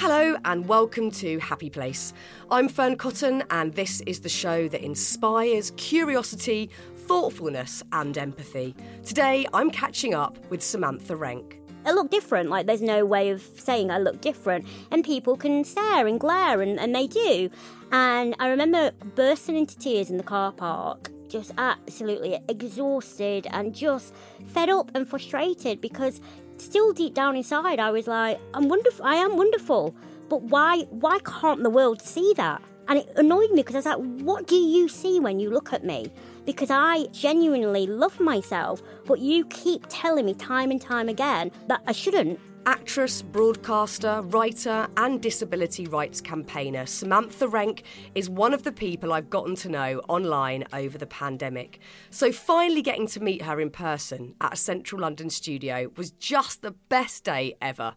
Hello and welcome to Happy Place. I'm Fearne Cotton, and this is the show that inspires curiosity, thoughtfulness, and empathy. Today, I'm catching up with Samantha Renke. I look different. Like, there's no way of saying I look different. And people can stare and glare, and, and they do. And I remember bursting into tears in the car park, just absolutely exhausted and just fed up and frustrated because still deep down inside, I was like, I'm wonderful. I am wonderful. But why, why can't the world see that? And it annoyed me because I was like, what do you see when you look at me? Because I genuinely love myself, but you keep telling me time and time again that I shouldn't. Actress, broadcaster, writer, and disability rights campaigner Samantha Renke is one of the people I've gotten to know online over the pandemic. So finally getting to meet her in person at a central London studio was just the best day ever.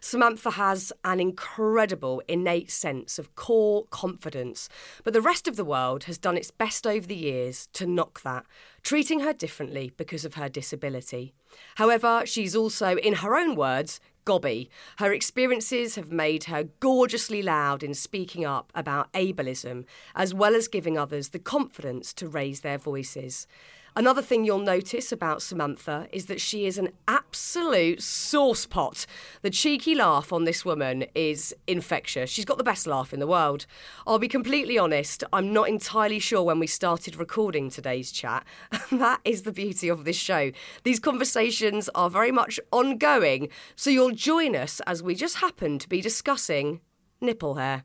Samantha has an incredible innate sense of core confidence, but the rest of the world has done its best over the years to knock that, treating her differently because of her disability. However, she's also, in her own words, gobby. Her experiences have made her gorgeously loud in speaking up about ableism, as well as giving others the confidence to raise their voices. Another thing you'll notice about Samantha is that she is an absolute saucepot. The cheeky laugh on this woman is infectious. She's got the best laugh in the world. I'll be completely honest, I'm not entirely sure when we started recording today's chat. that is the beauty of this show. These conversations are very much ongoing, so you'll join us as we just happen to be discussing nipple hair.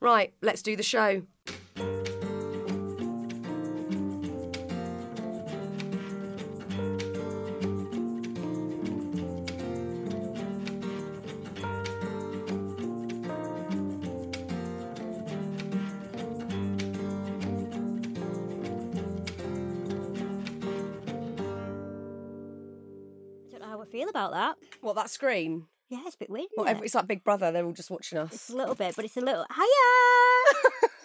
Right, let's do the show. I don't know how I feel about that. What, that screen? Yeah, it's a bit weird. Well, every- it's like Big Brother, they're all just watching us. It's a little bit, but it's a little. Hiya!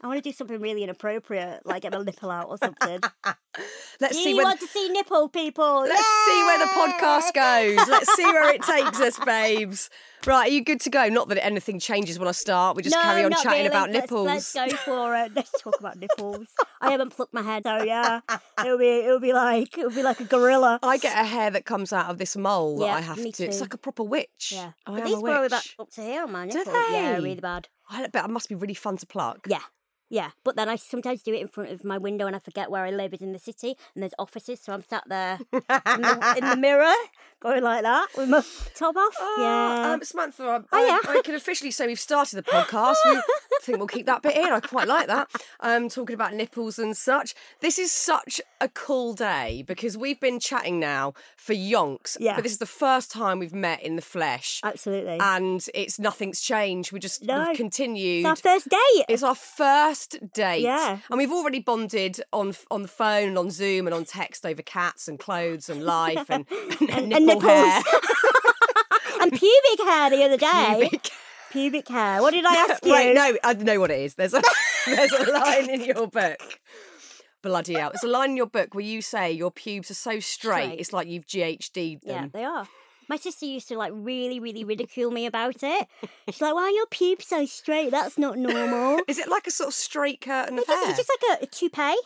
I want to do something really inappropriate, like get my nipple out or something. Let's do see you when, want to see nipple, people? Let's see where the podcast goes. Let's see where it takes us, babes. Right, are you good to go? Not that anything changes when I start. We just no, carry on chatting really. about Let's- nipples. Let's, go for it. Let's talk about nipples. I haven't plucked my hair, so yeah, it'll be it'll be like it'll be like a gorilla. I get a hair that comes out of this mole that I have to. It's like a proper witch. Yeah, I but am these a grow witch. about up to here man. Do nipples. Yeah, really bad. I bet it must be really fun to pluck. Yeah. Yeah, but then I sometimes do it in front of my window and I forget where I live is in the city and there's offices, so I'm sat there in, the, in the mirror going like that with my top off. Ah, yeah. Um, Samantha, I, Oh, yeah. I, I can officially say we've started the podcast. We think we'll keep that bit in. I quite like that. Um, talking about nipples and such. This is such a cool day because we've been chatting now for yonks. Yeah. But this is the first time we've met in the flesh. Absolutely. And it's nothing's changed. We just No. we've continued. it's our first date. It's our first date. Yeah. And we've already bonded on on the phone and on Zoom and on text over cats and clothes and life and, and, and nipple hair. and pubic hair the other day. Pubic. Pubic hair. What did I ask you? Wait, no, I know what it is. There's a there's a line in your book. Bloody hell. There's a line in your book where you say your pubes are so straight, Straight. it's like you've GHD'd Yeah, they are. My sister used to like really, really ridicule me about it. She's like, "Why are your pubes so straight? That's not normal." Is it like a sort of straight curtain of It's just, hair? it's just like a, a toupee.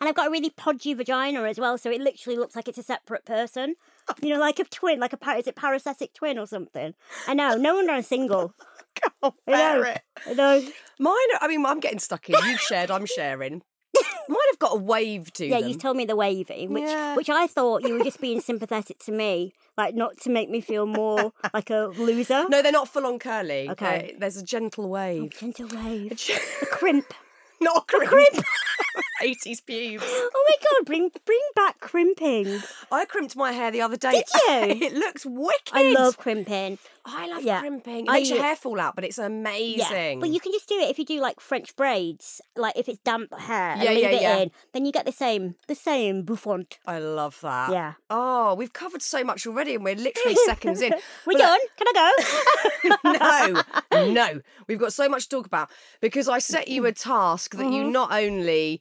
and I've got a really podgy vagina as well, so it literally looks like it's a separate person. Oh. You know, like a twin, like a par- is it parasitic twin or something? I know. No wonder I'm single. Can't I know. bear it. I know. Mine, are- I mean, I'm getting stuck in. You've shared, I'm sharing. Mine have got a wave to Yeah, them. you told me the wavy, which Yeah. which I thought you were just being sympathetic to me, like not to make me feel more like a loser. No, they're not full on curly. Okay. They- There's a gentle wave. Oh, gentle wave. A crimp. not a crimp. crimp. 80s pubes. Oh my god, bring bring back crimping. I crimped my hair the other day. Did you? it looks wicked. I love crimping. I love Yeah. crimping. It I- makes your hair fall out, but it's amazing. Yeah, but you can just do it if you do like French braids. Like if it's damp hair, and Yeah, leave yeah, it yeah. in, then you get the same, the same bouffant. I love that. Yeah. Oh, we've covered so much already, and we're literally seconds in. We But done? Can I go? no, no. We've got so much to talk about because I set you a task that Mm-hmm. you not only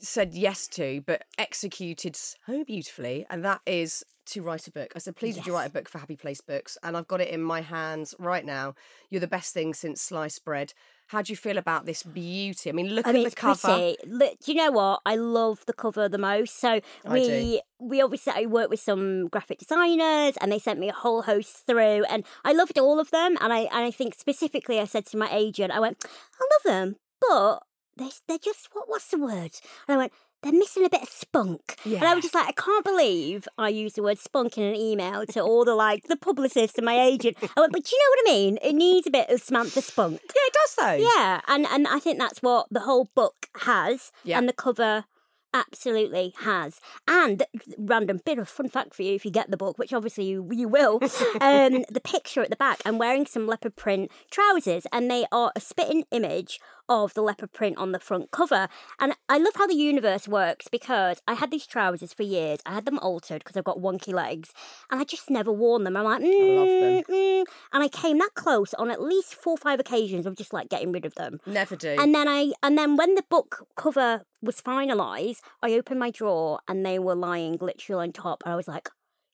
said yes to, but executed so beautifully, and that is to write a book. I said, please would you write a book for Happy Place Books? And I've got it in my hands right now. You're the best thing since sliced bread. How do you feel about this beauty? I mean, look I mean, at the cover. pretty. Look, do you know what? I love the cover the most. So we we obviously I worked with some graphic designers, and they sent me a whole host through, and I loved all of them. And I and I think specifically, I said to my agent, I went, I love them, but they're they're just what what's the word? And I went. They're missing a bit of spunk. Yeah. And I was just like, I can't believe I used the word spunk in an email to all the like the publicist and my agent. I went, but do you know what I mean? It needs a bit of Samantha spunk. Yeah, it does though. Yeah, and and I think that's what the whole book has, Yeah. and the cover absolutely has. And random bit of fun fact for you if you get the book, which obviously you you will. um, the picture at the back, I'm wearing some leopard print trousers, and they are a spitting image of the leopard print on the front cover. And I love how the universe works because I had these trousers for years. I had them altered because I've got wonky legs, and I just never worn them. I'm like, mm, love them. mm. and I came that close on at least four or five occasions of just like getting rid of them. Never do. And then I and then when the book cover was finalised, I opened my drawer and they were lying literally on top. And I was like,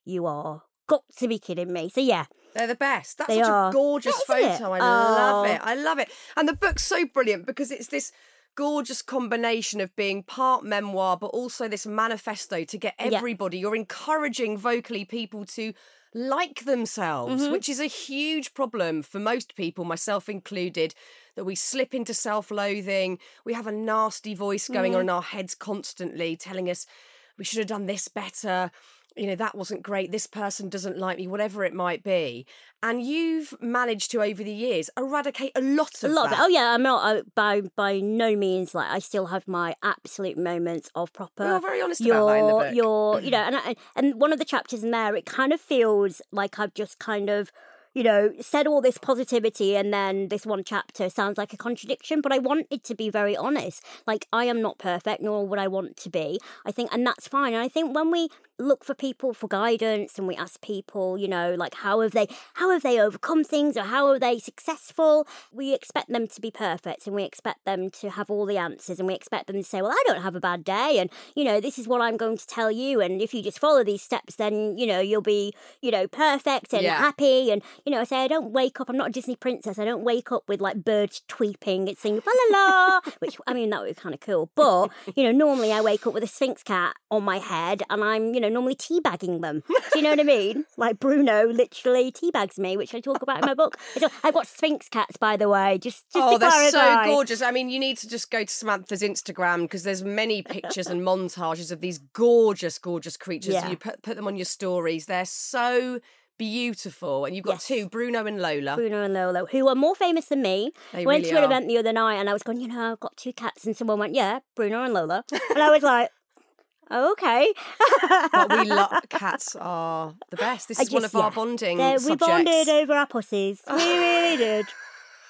"You are got to be kidding me!" So yeah, They're the best. That's They such are. a gorgeous Yeah, isn't it? photo. I love Oh. it. I love it. And the book's so brilliant because it's this gorgeous combination of being part memoir but also this manifesto to get Yeah. everybody you're encouraging vocally people to like themselves Mm-hmm. which is a huge problem for most people myself included that we slip into self-loathing we have a nasty voice going Mm. on in our heads constantly telling us we should have done this better you know that wasn't great this person doesn't like me whatever it might be and you've managed to over the years eradicate a lot of a lot of that. it. Oh yeah, I'm not uh, by by no means like I still have my absolute moments of proper. You're very honest your, about that in the book. Your, you know, and I, and one of the chapters in there, it kind of feels like I've just kind of, you know, said all this positivity, and then this one chapter sounds like a contradiction. But I wanted to be very honest. Like I am not perfect, nor would I want to be. I think, and that's fine. And I think when we look for people for guidance and we ask people you know like how have they how have they overcome things or how are they successful we expect them to be perfect and we expect them to have all the answers and we expect them to say well i don't have a bad day and you know this is what i'm going to tell you and if you just follow these steps then you know you'll be you know perfect and Yeah. happy and you know i say i don't wake up i'm not a disney princess i don't wake up with like birds tweeping and singing la la la which i mean that would be kind of cool but you know normally i wake up with a sphynx cat on my head and i'm you know normally teabagging them do you know what i mean like bruno literally teabags me which i talk about in my book So i've got sphynx cats by the way just just Oh, they're so gorgeous. I mean, you need to just go to Samantha's Instagram because there's many pictures and montages of these gorgeous, gorgeous creatures. Yeah. You put, put them on your stories. They're so beautiful. And you've got Yes. two, Bruno and Lola. Bruno and Lola, who are more famous than me. They went really to an are. event the other night and I was going, you know, I've got two cats. And someone went, yeah, Bruno and Lola. and I was like, oh, okay. but we love cats are the best. This is one of our bonding They- we subjects. bonded over our pussies. We really did.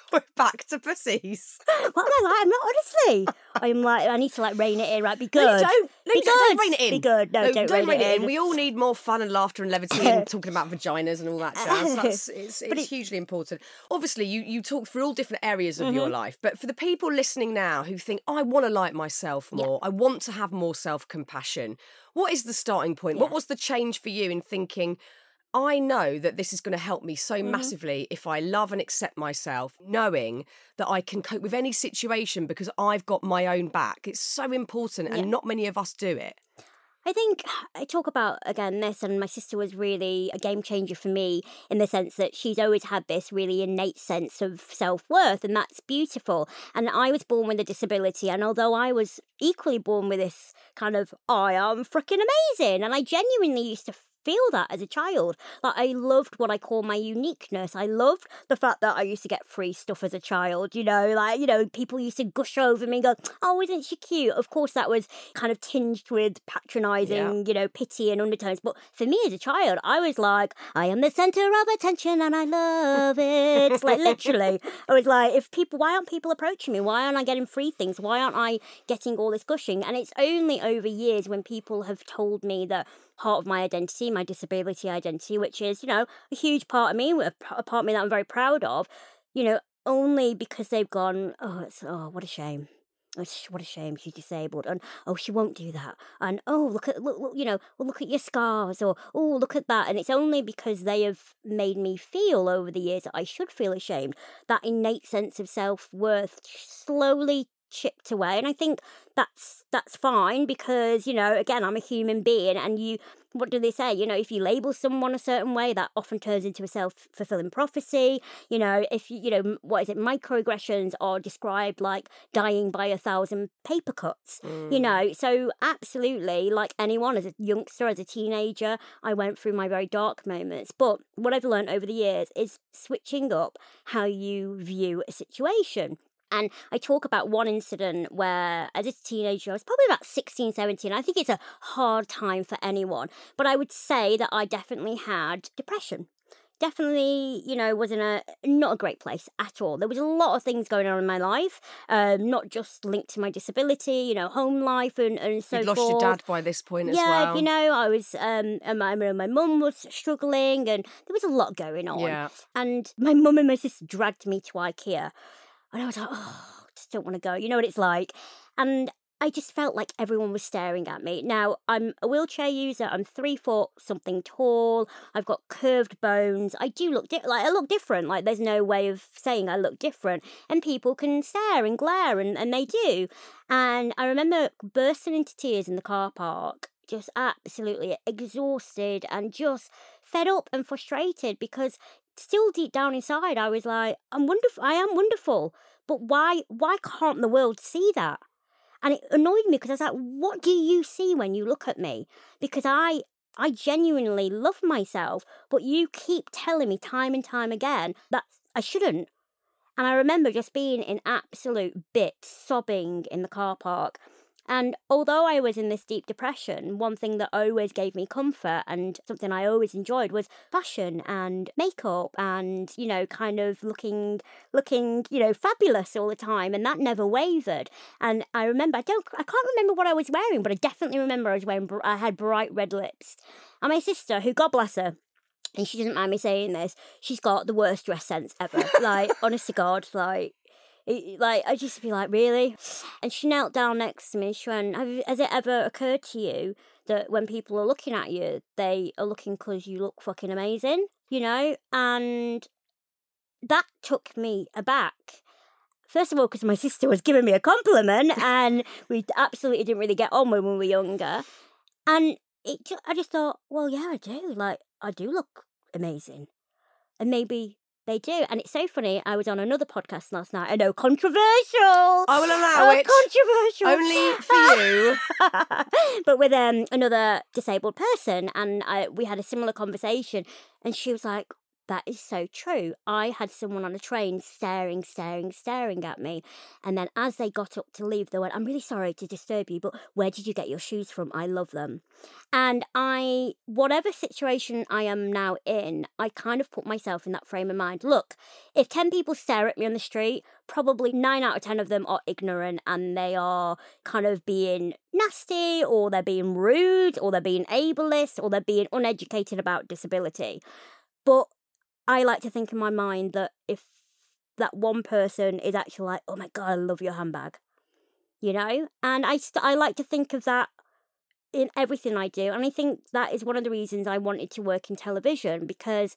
We're back to pussies. What am I like? I'm not honestly. I'm like, I need to like rein it in, right? Be good. No, don't. No, Be you don't, don't good. rein it in. Be good. No, don't, rein, it in. We all need more fun and laughter and levity and talking about vaginas and all that jazz. That's, it's it's it- hugely important. Obviously, you, you talk through all different areas of Mm-hmm. your life, but for the people listening now who think, I want to like myself more, I want to have more self compassion, what is the starting point? What was the change for you in thinking, I know that this is going to help me so Mm-hmm. massively if I love and accept myself, knowing that I can cope with any situation because I've got my own back. It's so important, and Yeah. not many of us do it. I think I talk about again this, and my sister was really a game changer for me in the sense that she's always had this really innate sense of self worth, and that's beautiful. And I was born with a disability, and although I was equally born with this kind of I am freaking amazing, and I genuinely used to feel that as a child. Like I loved what I call my uniqueness. I loved the fact that I used to get free stuff as a child. You know, like you know, people used to gush over me and go, "Oh, isn't she cute?" Of course, that was kind of tinged with patronising, yeah. you know, pity and undertones. But for me as a child, I was like, "I am the centre of attention and I love it." Like literally, I was like, if people, why aren't people approaching me? Why aren't I getting free things? Why aren't I getting all this gushing? And it's only over years when people have told me that part of my identity, my disability identity, which is, you know, a huge part of me, a part of me that I'm very proud of, you know, only because they've gone, oh, it's, oh, what a shame. Oh, what a shame she's disabled and oh she won't do that and oh look at look, look you know well look at your scars or oh look at that and it's only because they have made me feel over the years that I should feel ashamed that innate sense of self-worth slowly chipped away and i think that's that's fine because you know again i'm a human being and you what do they say? You know if you label someone a certain way that often turns into a self-fulfilling prophecy. You know if you you know what is it microaggressions are described like dying by a thousand paper cuts mm. you know? So absolutely like anyone as a youngster as a teenager i went through my very dark moments. But what i've learned over the years is switching up how you view a situation and I talk about one incident where, as a teenager, I was probably about 16, 17. I think it's a hard time for anyone. But I would say that I definitely had depression. Definitely, you know, was in a not a great place at all. There was a lot of things going on in my life, um, not just linked to my disability, you know, home life and, and so You'd lost forth. your dad by this point yeah, as well. Yeah, you know, I was, um, and my, my mum was struggling and there was a lot going on. Yeah. And my mum and my sister dragged me to IKEA and I was like, oh, just don't want to go. You know what it's like. And I just felt like everyone was staring at me. Now, I'm a wheelchair user. I'm three foot something tall. I've got curved bones. I do look di- like I look different. Like there's no way of saying I look different. And people can stare and glare, and, and they do. And I remember bursting into tears in the car park, just absolutely exhausted and just fed up and frustrated because still deep down inside, I was like, I'm wonderful. I am wonderful. But why, why can't the world see that? And it annoyed me because I was like, what do you see when you look at me? Because I, I genuinely love myself, but you keep telling me time and time again that I shouldn't. And I remember just being in absolute bits, sobbing in the car park. And although I was in this deep depression, one thing that always gave me comfort and something I always enjoyed was fashion and makeup and, you know, kind of looking, looking, you know, fabulous all the time. And that never wavered. And I remember, I don't, I can't remember what I was wearing, but I definitely remember I was wearing, I had bright red lips. And my sister, who, God bless her, and she doesn't mind me saying this, she's got the worst dress sense ever. like, honest to God, like, it, like I just be like, really? And she knelt down next to me. She went, "Has it ever occurred to you that when people are looking at you, they are looking because you look fucking amazing, you know?" And that took me aback. First of all, because my sister was giving me a compliment, and we absolutely didn't really get on when we were younger. And it, I just thought, well, yeah, I do. Like, I do look amazing, and maybe they do, and it's so funny. I was on another podcast last night. I know, controversial. I will allow it. Controversial, only for you. but with um another disabled person, and I, we had a similar conversation, and she was like, that is so true. I had someone on a train staring, staring, staring at me. And then as they got up to leave, they went, I'm really sorry to disturb you, but where did you get your shoes from? I love them. And I, whatever situation I am now in, I kind of put myself in that frame of mind. Look, if 10 people stare at me on the street, probably 9 out of 10 of them are ignorant and they are kind of being nasty or they're being rude or they're being ableist or they're being uneducated about disability. But I like to think in my mind that if that one person is actually like, oh my God, I love your handbag, you know? And I, st- I like to think of that in everything I do. And I think that is one of the reasons I wanted to work in television because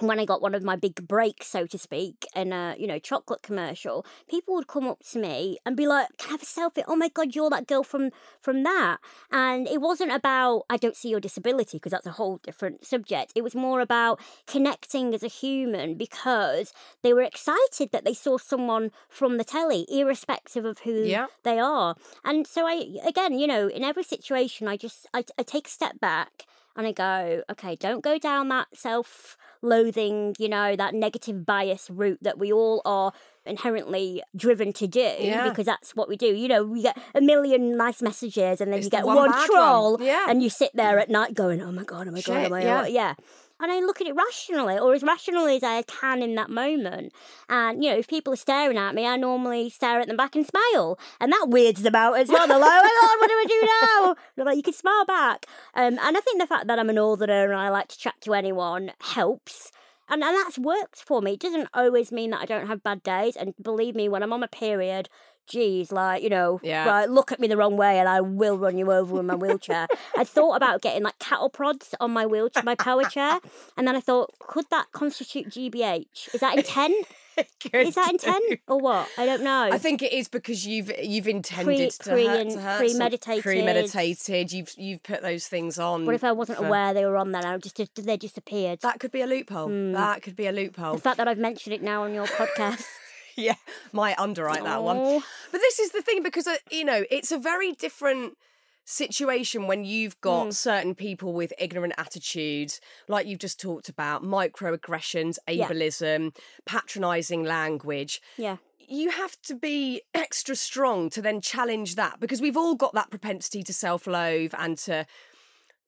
when I got one of my big breaks, so to speak, in a you know chocolate commercial, people would come up to me and be like, "Can I have a selfie? Oh my god, you're that girl from from that." And it wasn't about I don't see your disability because that's a whole different subject. It was more about connecting as a human because they were excited that they saw someone from the telly, irrespective of who yeah. they are. And so I again, you know, in every situation, I just I, I take a step back and I go, okay, don't go down that self loathing, you know, that negative bias route that we all are inherently driven to do Yeah. because that's what we do. You know, we get a million nice messages and then It's you the get one one, troll one. Yeah. and you sit there mm. at night going, oh my God, oh my God, oh Shit, oh my yeah. God. Yeah. And I look at it rationally, or as rationally as I can in that moment. And, you know, if people are staring at me, I normally stare at them back and smile. And that weirds them out as well. They're like, oh my God, what do I do now? And I'm like, you can smile back. Um, and I think the fact that I'm a northerner and I like to chat to anyone helps. And, and that's worked for me. It doesn't always mean that I don't have bad days. And believe me, when I'm on my period, geez, like, you know, Yeah. right, look at me the wrong way and I will run you over with my wheelchair. I thought about getting like cattle prods on my wheelchair, my power chair. And then I thought, could that constitute GBH? Is that intent? Is that intent or what? I don't know. I think it is because you've you've intended Pre- to, pre- hurt, to hurt premeditated. premeditated. You've you've put those things on. what if I wasn't for- aware they were on there? I just, just they just appeared. That could be a loophole. Hmm. That could be a loophole. the fact that I've mentioned it now on your podcast. yeah, might underwrite that one. But this is the thing because uh, you know it's a very different situation when you've got Mm. certain people with ignorant attitudes, like you've just talked about, microaggressions, Yeah. ableism, patronizing language. yeah. You have to be extra strong to then challenge that because we've all got that propensity to self-loathe and to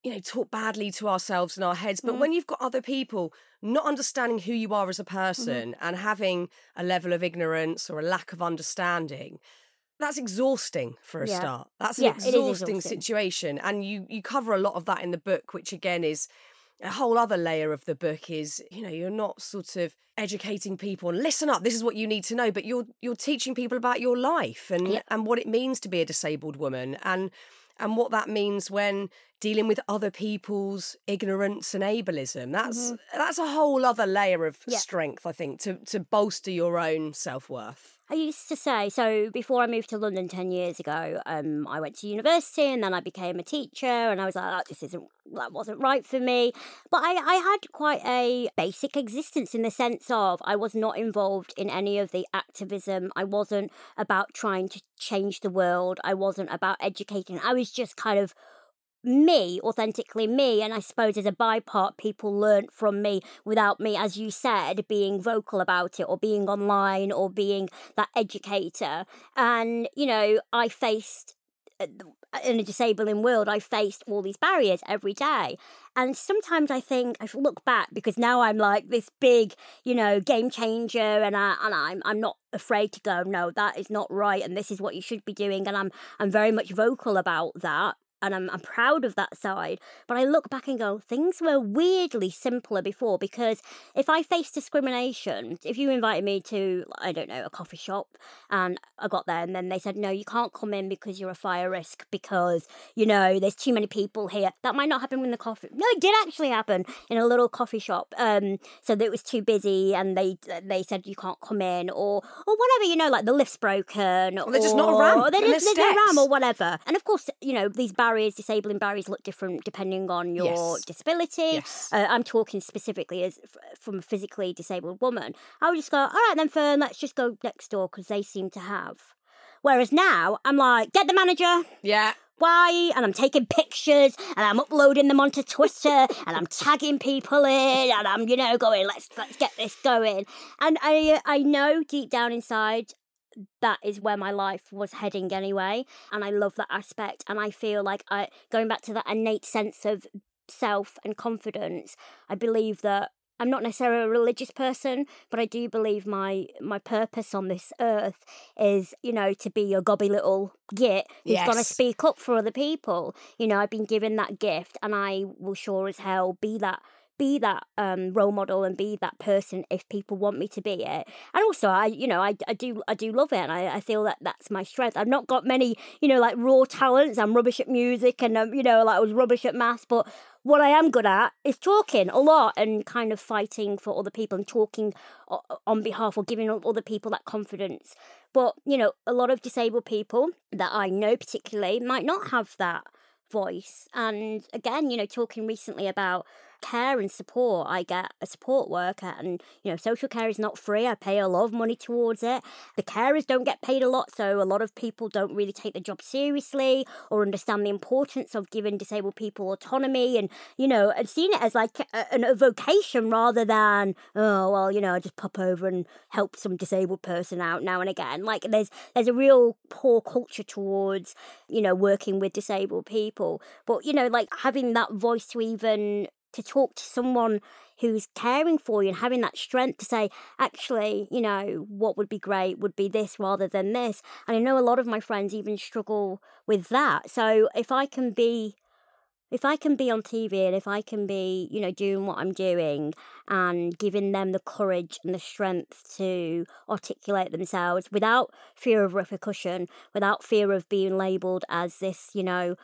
you know talk badly to ourselves in our heads but Mm. when you've got other people not understanding who you are as a Mm-hmm. person and having a level of ignorance or a lack of understanding that's exhausting for a Yeah. start that's an is exhausting exhausting. situation and you you cover a lot of that in the book which again is a whole other layer of the book is you know you're not sort of educating people and listen up this is what you need to know but you're you're teaching people about your life and Yeah. and what it means to be a disabled woman and and what that means when dealing with other people's ignorance and ableism that's that's a whole other layer of Mm-hmm. Yeah. strength i think to to bolster your own self-worth I used to say so before I moved to London ten years ago. Um, I went to university and then I became a teacher, and I was like, that just isn't that wasn't right for me. But I, I had quite a basic existence in the sense of I was not involved in any of the activism. I wasn't about trying to change the world. I wasn't about educating. I was just kind of me, authentically me. And I suppose as a bypart, people learnt from me without me, as you said, being vocal about it or being online or being that educator. And, you know, I faced uh, in a disabling world, I faced all these barriers every day. And sometimes I think I look back because now I'm like this big, you know, game changer, and I and I'm I'm not afraid to go. No, that is not right, and this is what you should be doing. And I'm I'm very much vocal about that. And I'm, I'm proud of that side. But I look back and go, things were weirdly simpler before because if I faced discrimination, if you invited me to, I don't know, a coffee shop and I got there and then they said, no, you can't come in because you're a fire risk because, you know, there's too many people here. That might not happen in the coffee. No, it did actually happen in a little coffee shop. Um, so that it was too busy and they they said you can't come in or or whatever, you know, like the lift's broken. Or there's just not a ramp or There and is, there's there's no ramp steps. or whatever. And of course, you know, these barriers, disabling barriers, look different depending on your Yes. disability. Yes. Uh, I'm talking specifically as f- from a physically disabled woman. I would just go, all right then, Fearne, let's just go next door because they seem to have. Whereas now, I'm like, get the manager. yeah Why? And I'm taking pictures and I'm uploading them onto Twitter and I'm tagging people in and I'm, you know, going, let's let's get this going. And I I know deep down inside that is where my life was heading anyway. And I love that aspect. And I feel like I going back to that innate sense of self and confidence, I believe that I'm not necessarily a religious person, but I do believe my my purpose on this earth is, you know, to be a gobby little git who's gonna speak up for other people. You know, I've been given that gift and I will sure as hell be that be that um, role model and be that person if people want me to be it. And also, I you know I, I do I do love it, and I, I feel that that's my strength. I've not got many you know like raw talents. I'm rubbish at music, and um, you know like I was rubbish at maths, but what I am good at is talking a lot and kind of fighting for other people and talking on behalf or giving other people that confidence. But you know, a lot of disabled people that I know particularly might not have that voice. And again, you know, talking recently about care and support. I get a support worker, and you know, social care is not free. I pay a lot of money towards it. The carers don't get paid a lot, so a lot of people don't really take the job seriously or understand the importance of giving disabled people autonomy and you know, and seeing it as like a, a vocation rather than oh well, you know, I just pop over and help some disabled person out now and again. Like there's there's a real poor culture towards you know working with disabled people, but you know, like having that voice to even to talk to someone who's caring for you and having that strength to say, actually, you know, what would be great would be this rather than this. And I know a lot of my friends even struggle with that. So if I can be if I can be on TV and if I can be, you know, doing what I'm doing and giving them the courage and the strength to articulate themselves without fear of repercussion, without fear of being labelled as this, you know,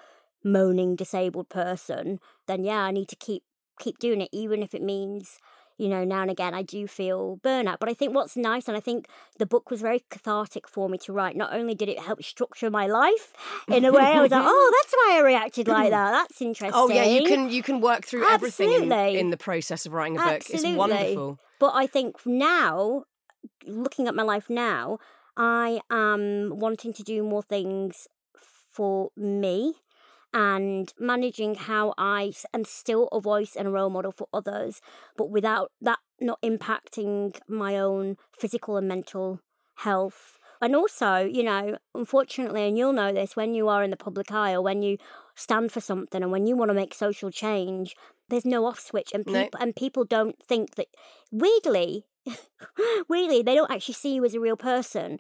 moaning disabled person, then yeah, I need to keep keep doing it, even if it means you know, now and again I do feel burnout. But I think what's nice, and I think the book was very cathartic for me to write. Not only did it help structure my life in a way, I was like, oh, that's why I reacted like mm-hmm. that. That's interesting. Oh yeah, you can you can work through everything in, in, the process of writing a book. Absolutely. It's wonderful. But I think now, looking at my life now, I am wanting to do more things for me and managing how I am still a voice and a role model for others, but without that not impacting my own physical and mental health. And also, you know, unfortunately, and you'll know this when you are in the public eye or when you stand for something and when you want to make social change, there's no off switch, and people no. and people don't think that. Weirdly, weirdly, they don't actually see you as a real person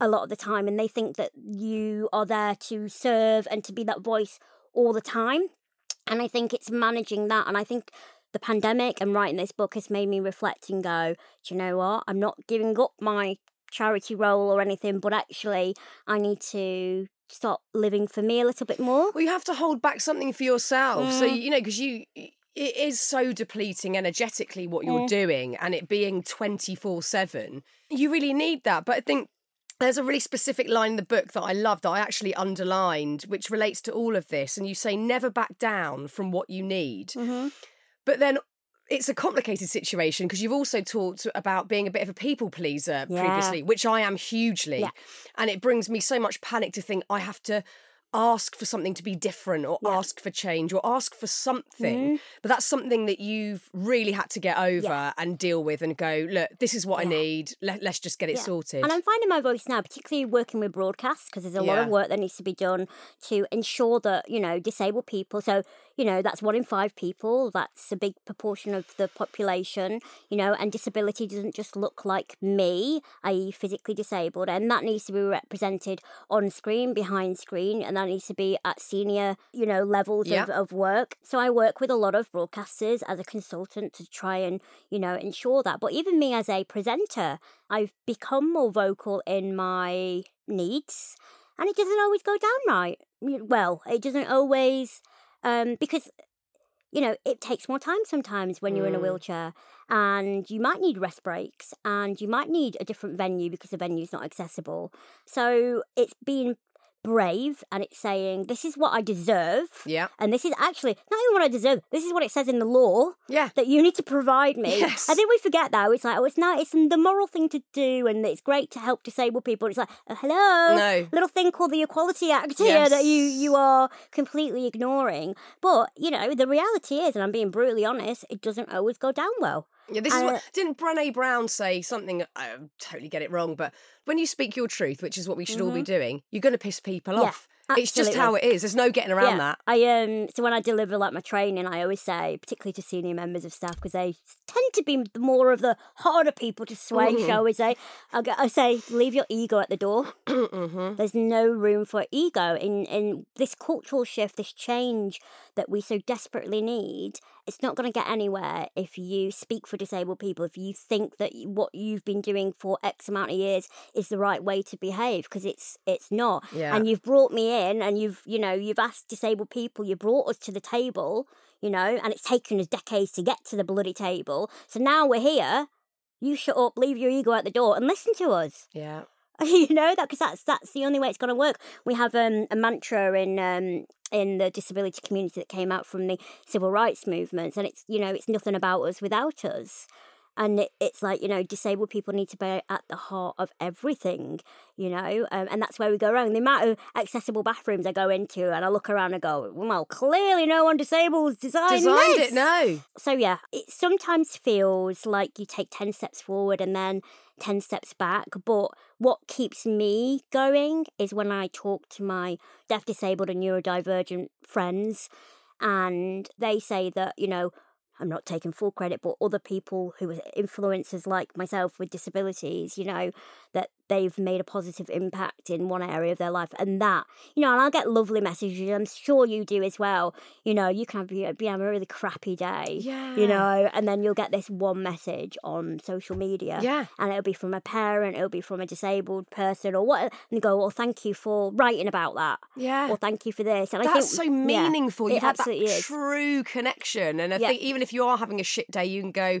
a lot of the time and they think that you are there to serve and to be that voice all the time. And I think it's managing that. And I think the pandemic and writing this book has made me reflect and go, do you know what? I'm not giving up my charity role or anything, but actually, I need to start living for me a little bit more. Well, you have to hold back something for yourself. Mm. So, you know, because you it is so depleting energetically what you're mm. doing and it being 24 7 you really need that but i think there's a really specific line in the book that I love that I actually underlined, which relates to all of this. And you say, never back down from what you need. Mm-hmm. But then it's a complicated situation because you've also talked about being a bit of a people pleaser yeah. previously, which I am hugely. Yeah. And it brings me so much panic to think I have to ask for something to be different or yeah. ask for change or ask for something. Mm. But that's something that you've really had to get over yeah. and deal with and go, look, this is what yeah. I need. Let, us just get it sorted. And I'm finding my voice now, particularly working with broadcasts, because there's a lot of work that needs to be done to ensure that, you know, disabled people. So, you know, that's one in five people. That's a big proportion of the population, you know, and disability doesn't just look like me, i.e., physically disabled. And that needs to be represented on screen, behind screen, and that needs to be at senior, you know, levels yeah. of, of work. So I work with a lot of broadcasters as a consultant to try and, you know, ensure that. But even me as a presenter, I've become more vocal in my needs. And it doesn't always go down right. Well, it doesn't always, um, because you know, it takes more time sometimes when you're mm. in a mm. wheelchair and you might need rest breaks and you might need a different venue because the venue's not accessible. So it's been brave and it's saying this is what I deserve. Yeah. And this is actually not even what I deserve. This is what it says in the law. Yeah. That you need to provide me. Yes. I think we forget that. It's like, oh, it's not. It's the moral thing to do, and it's great to help disabled people. It's like, oh, hello, no. little thing called the Equality Act here yes. that you you are completely ignoring. But you know, the reality is, and I'm being brutally honest, it doesn't always go down well. Yeah, this is what didn't Brené Brown say something? I totally get it wrong, but when you speak your truth, which is what we should all be mm-hmm. doing, you're going to piss people off. Absolutely. It's just how it is. There's no getting around yeah. that. I um so when I deliver like my training, I always say, particularly to senior members of staff, because they tend to be more of the harder people to sway, mm-hmm. shall we say? I, I say, leave your ego at the door. mm-hmm. There's no room for ego in in this cultural shift, this change that we so desperately need. It's not going to get anywhere if you speak for disabled people. If you think that what you've been doing for X amount of years is the right way to behave, because it's it's not. Yeah. And you've brought me in, and you've you know you've asked disabled people, you brought us to the table, you know, and it's taken us decades to get to the bloody table. So now we're here. You shut up, leave your ego at the door, and listen to us. Yeah. you know that because that's that's the only way it's going to work. We have um, a mantra in um, in the disability community that came out from the civil rights movements, and it's you know it's nothing about us without us and it's like you know disabled people need to be at the heart of everything you know um, and that's where we go wrong the amount of accessible bathrooms i go into and i look around and go well clearly no one disabled designed, Designed this. it, no. so yeah it sometimes feels like you take 10 steps forward and then 10 steps back but what keeps me going is when i talk to my deaf disabled and neurodivergent friends and they say that you know I'm not taking full credit, but other people who are influencers like myself with disabilities, you know, that they've made a positive impact in one area of their life. And that, you know, and I'll get lovely messages. I'm sure you do as well. You know, you can be, be having a really crappy day, Yeah. you know, and then you'll get this one message on social media. Yeah. And it'll be from a parent, it'll be from a disabled person or what. And you go, well, thank you for writing about that. Yeah. Or thank you for this. And I That's think, so meaningful. it You've had that absolutely is. true connection. And I Yeah. think even if you are having a shit day, you can go,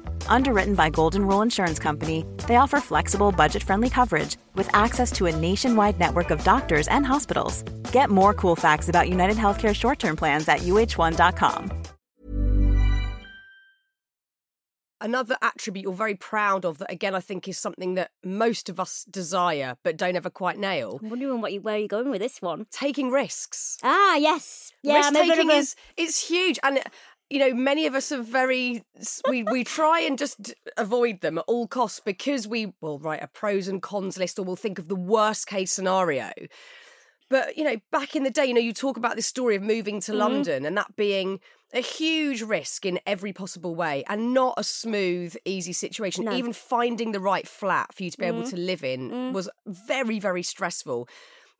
Underwritten by Golden Rule Insurance Company, they offer flexible, budget friendly coverage with access to a nationwide network of doctors and hospitals. Get more cool facts about United Healthcare short term plans at uh1.com. Another attribute you're very proud of that, again, I think is something that most of us desire but don't ever quite nail I'm wondering what you, where you're going with this one. taking risks. Ah, yes. Yeah, risk I'm a bit of taking a- is it's huge and you know many of us are very we we try and just avoid them at all costs because we will write a pros and cons list or we'll think of the worst case scenario but you know back in the day you know you talk about this story of moving Mm-hmm. to london and that being a huge risk in every possible way and not a smooth easy situation No. Mm-hmm. even finding the right flat for you to be able to live in Mm. was very very stressful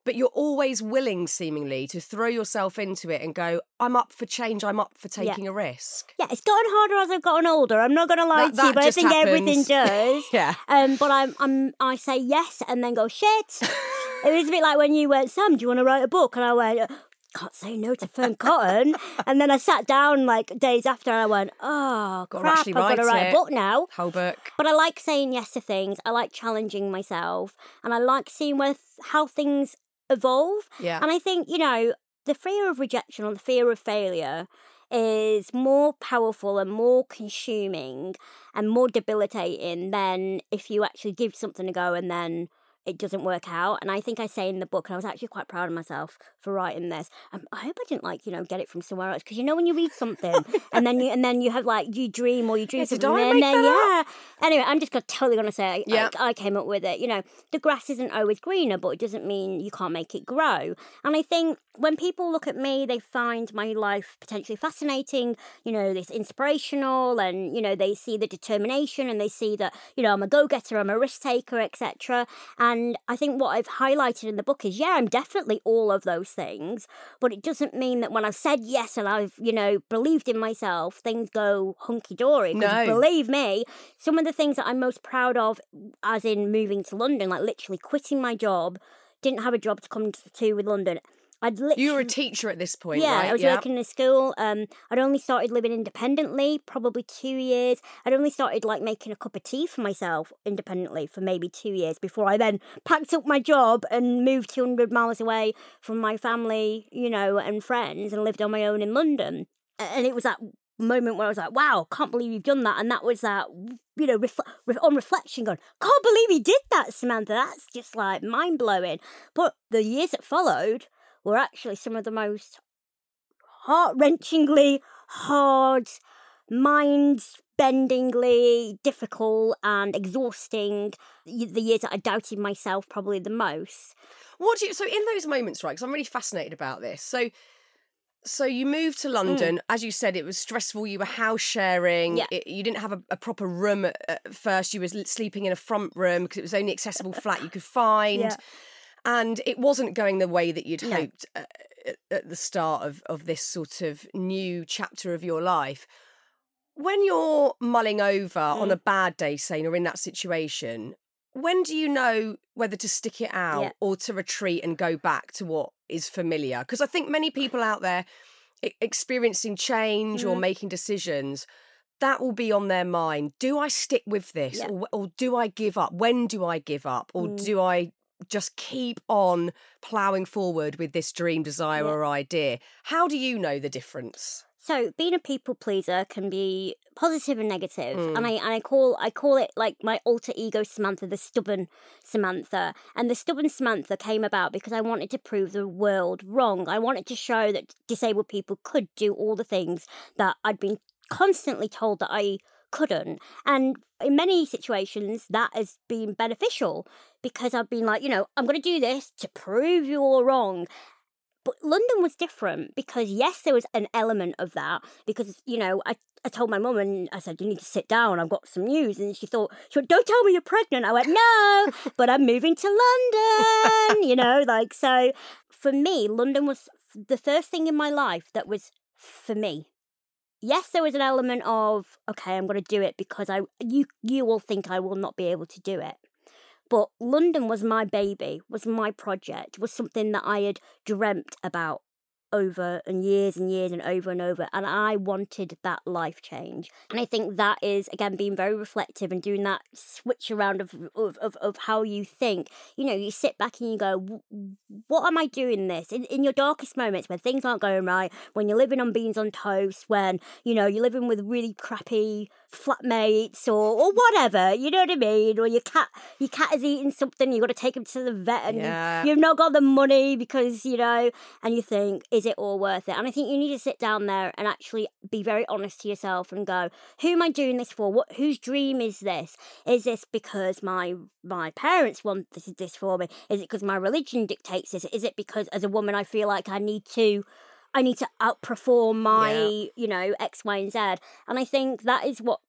but you're always willing seemingly to throw yourself into it and go i'm up for change i'm up for Yeah. taking a risk Yeah, it's gotten harder as I've gotten older. I'm not going to lie That- to you, but I think everything does. yeah Um, but I'm, I'm, I say yes and then go shit. it was a bit like when you went, Sam, do you want to write a book? And I went, can't say no to Fearne Cotton. and then I sat down like days after and I went, oh crap, I've got to write write it. a book now. whole book But I like saying yes to things. I like challenging myself, and I like seeing where th- how things evolve. yeah And I think you know the fear of rejection or the fear of failure is more powerful and more consuming and more debilitating than if you actually give something a go and then it doesn't work out. And I think I say in the book, and I was actually quite proud of myself for writing this. Um, I hope I didn't like you know get it from somewhere else because you know when you read something and then you and then you have like you dream or you dream Yeah, something and make then yeah. Anyway, I'm just gonna, totally gonna say Yeah. I came up with it. You know, the grass isn't always greener, but it doesn't mean you can't make it grow. And I think when people look at me, they find my life potentially fascinating. You know, this inspirational, and you know they see the determination, and they see that you know I'm a go-getter, I'm a risk taker, etc. And I think what I've highlighted in the book is, yeah, I'm definitely all of those things, but it doesn't mean that when I've said yes and I've you know believed in myself, things go hunky dory. No. believe me, some of the things that I'm most proud of, as in moving to London, like literally quitting my job, didn't have a job to come to, to with London. I'd literally you were a teacher at this point yeah, right I was working in a school. Um, I'd only started living independently, probably two years. I'd only started like making a cup of tea for myself independently for maybe two years before I then packed up my job and moved 200 miles away from my family, you know, and friends and lived on my own in London. And it was that moment where I was like, wow, can't believe you've done that. And that was that, you know, on reflection, going, can't believe you did that, Samantha. That's just like mind blowing. But the years that followed were actually some of the most heart wrenchingly hard, mind bendingly difficult and exhausting. The years that I doubted myself probably the most. What do you? So in those moments, right? Because I'm really fascinated about this. So, so you moved to London. As you said, it was stressful. You were house sharing. Mm. Yeah. It- you didn't have a, a proper room at, first. You l- sleeping in a front room because it was the only accessible flat you could find, Yeah. And it wasn't going the way that you'd No. hoped uh, at, at the start of of this sort of new chapter of your life. When you're mulling over Mm. on a bad day, saying or in that situation, when do you know whether to stick it out Yeah. or to retreat and go back to what is familiar? Because I think many people out there experiencing change or Mhm. making decisions, that will be on their mind. Do I stick with this Yeah. or, or do I give up? When do I give up? Or Mm. do I just keep on ploughing forward with this dream, desire, Yeah. or idea? How do you know the difference? So being a people pleaser can be positive and negative, Mm. and I and I call I call it like my alter ego Samantha, the stubborn Samantha, and the stubborn Samantha came about because I wanted to prove the world wrong. I wanted to show that disabled people could do all the things that I'd been constantly told that I couldn't, and in many situations that has been beneficial because I've been like, you know, I'm going to do this to prove you're wrong. But London was different because yes, there was an element of that because you know I, I told my mum and I said you need to sit down. I've got some news, and she thought she went, don't tell me you're pregnant. I went no, but I'm moving to London. you know, like so. For me, London was the first thing in my life that was for me. Yes, there was an element of okay, I'm going to do it because I you you will think I will not be able to do it. But London was my baby, was my project, was something that I had dreamt about over and years and years and over and over. And I wanted that life change. And I think that is, again, being very reflective and doing that switch around of, of, of, of how you think. You know, you sit back and you go, what am I doing this? In, in your darkest moments when things aren't going right, when you're living on beans on toast, when, you know, you're living with really crappy flatmates or, or whatever, you know what I mean? Or your cat your cat is eating something, you've got to take him to the vet and Yeah. you, you've not got the money because, you know, and you think, is it all worth it? And I think you need to sit down there and actually be very honest to yourself and go, who am I doing this for? What whose dream is this? Is this because my my parents want this, this for me? Is it because my religion dictates this? Is it because as a woman I feel like I need to I need to outperform my, Yeah. you know, X, Y, and Z. And I think that is what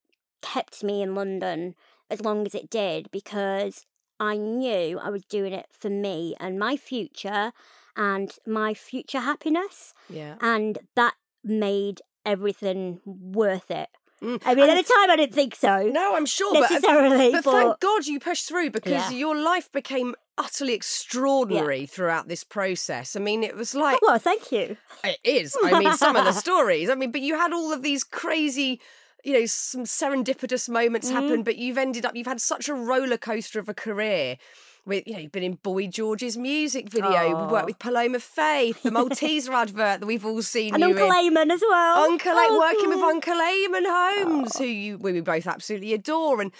kept me in London as long as it did because I knew I was doing it for me and my future and my future happiness. Yeah. And that made everything worth it. Mm. I mean, And at the time, I didn't think so. No, I'm sure, but, uh, necessarily, but, but, thank God you pushed through because Yeah. your life became utterly extraordinary throughout this process. I mean, it was like Oh, well, thank you. it is. I mean, some of the stories. I mean, but you had all of these crazy. You know, some serendipitous moments Mm. happen, but you've ended up, you've had such a roller coaster of a career. With you know, you've been in Boy George's music video. We've worked with Paloma Faith, the Malteser advert that we've all seen And Uncle in. Eamonn as well. Uncle, A- Oh, working with. Uncle Eamonn Holmes, who you we both absolutely adore, and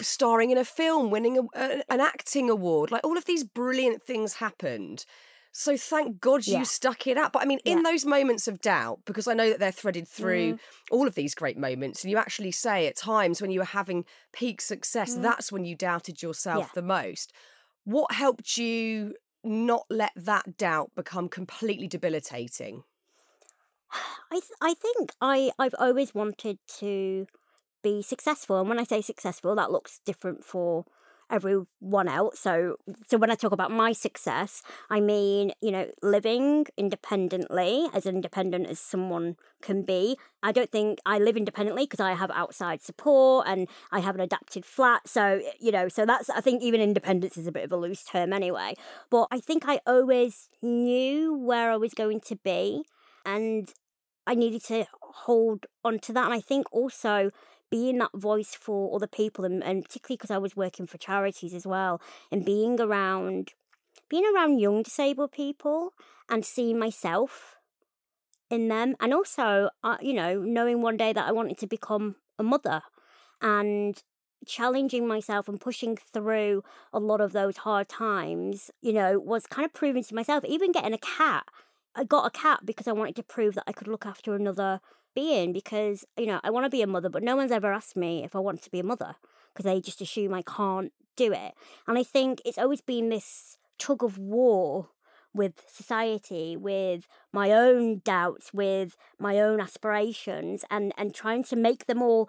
starring in a film, winning a, a- an acting award. Like all of these brilliant things happened. So thank God you Yeah. stuck it out. But I mean, in those moments of doubt, because I know that they're threaded through Mm. all of these great moments, and you actually say at times when you were having peak success, that's when you doubted yourself Mm. Yeah. the most. What helped you not let that doubt become completely debilitating? I th- I think I I've always wanted to be successful, and when I say successful, that looks different for everyone else. So so when I talk about my success, I mean you know living independently, as independent as someone can be. I don't think I live independently because I have outside support and I have an adapted flat. So you know, so that's I think even independence is a bit of a loose term anyway. But I think I always knew where I was going to be and I needed to hold on to that. And I think also being that voice for other people, and, and particularly because I was working for charities as well, and being around, being around young disabled people and seeing myself in them, and also, uh, you know, knowing one day that I wanted to become a mother, and challenging myself and pushing through a lot of those hard times, you know, was kind of proving to myself, even getting a cat. I got a cat because I wanted to prove that I could look after another being because, you know, I want to be a mother, but no one's ever asked me if I want to be a mother because they just assume I can't do it. And I think it's always been this tug of war with society, with my own doubts, with my own aspirations, and, and trying to make them all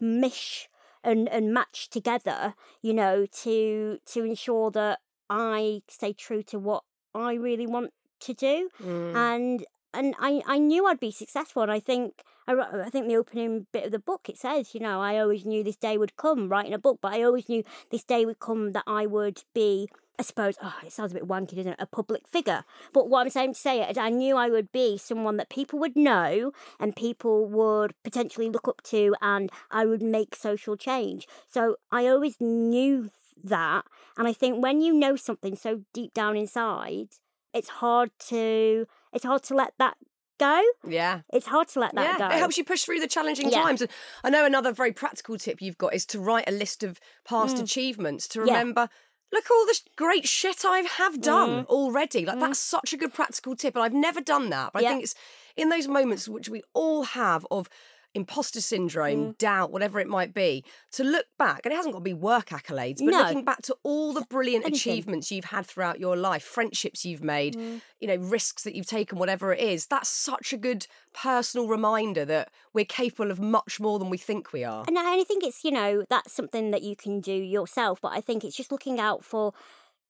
mish and, and match together, you know, to to ensure that I stay true to what I really want to do. Mm. And and I, I knew I'd be successful. And I think I, I think the opening bit of the book it says, you know, I always knew this day would come, writing a book, but I always knew this day would come that I would be. I suppose, oh, it sounds a bit wanky, doesn't it? A public figure. But what I'm saying to say it is, I knew I would be someone that people would know and people would potentially look up to, and I would make social change. So I always knew that. And I think when you know something so deep down inside, it's hard to it's hard to let that go. Yeah. It's hard to let that yeah, go. it helps you push through the challenging Yeah. times. And I know another very practical tip you've got is to write a list of past achievements to Mm. Yeah. remember. Look all this great shit I have done Mm. already. Like that's such a good practical tip, and I've never done that. But Yeah. I think it's in those moments which we all have of imposter syndrome, Mm. doubt, whatever it might be, to look back, and it hasn't got to be work accolades, but No. looking back to all the brilliant Anything. achievements you've had throughout your life, friendships you've made, Mm. you know, risks that you've taken, whatever it is, that's such a good personal reminder that we're capable of much more than we think we are. And I only think it's, you know, that's something that you can do yourself, but I think it's just looking out for